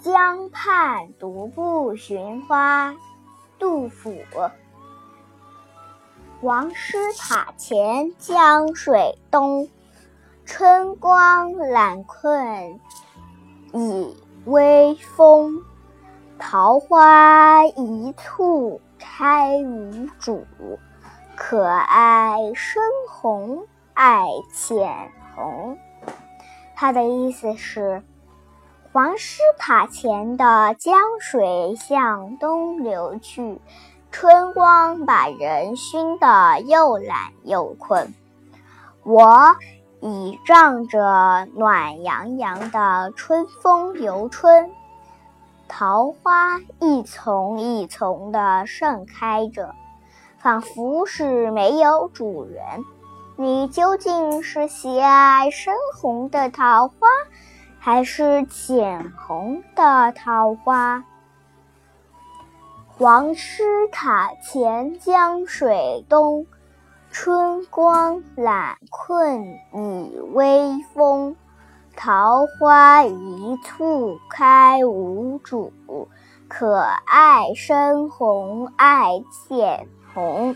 江畔独步寻花。杜甫。王师塔前江水东，春光懒困倚微风。桃花一簇开无主，可爱深红爱浅红。他的意思是，黄师塔前的江水向东流去。春光把人熏得又懒又困，我倚仗着暖洋洋的春风游春，桃花一丛一丛的盛开着，仿佛是没有主人。你究竟是喜爱深红的桃花，还是浅红的桃花？黄师塔前江水东，春光懒困倚微风。桃花一簇开无主，可爱深红爱浅红。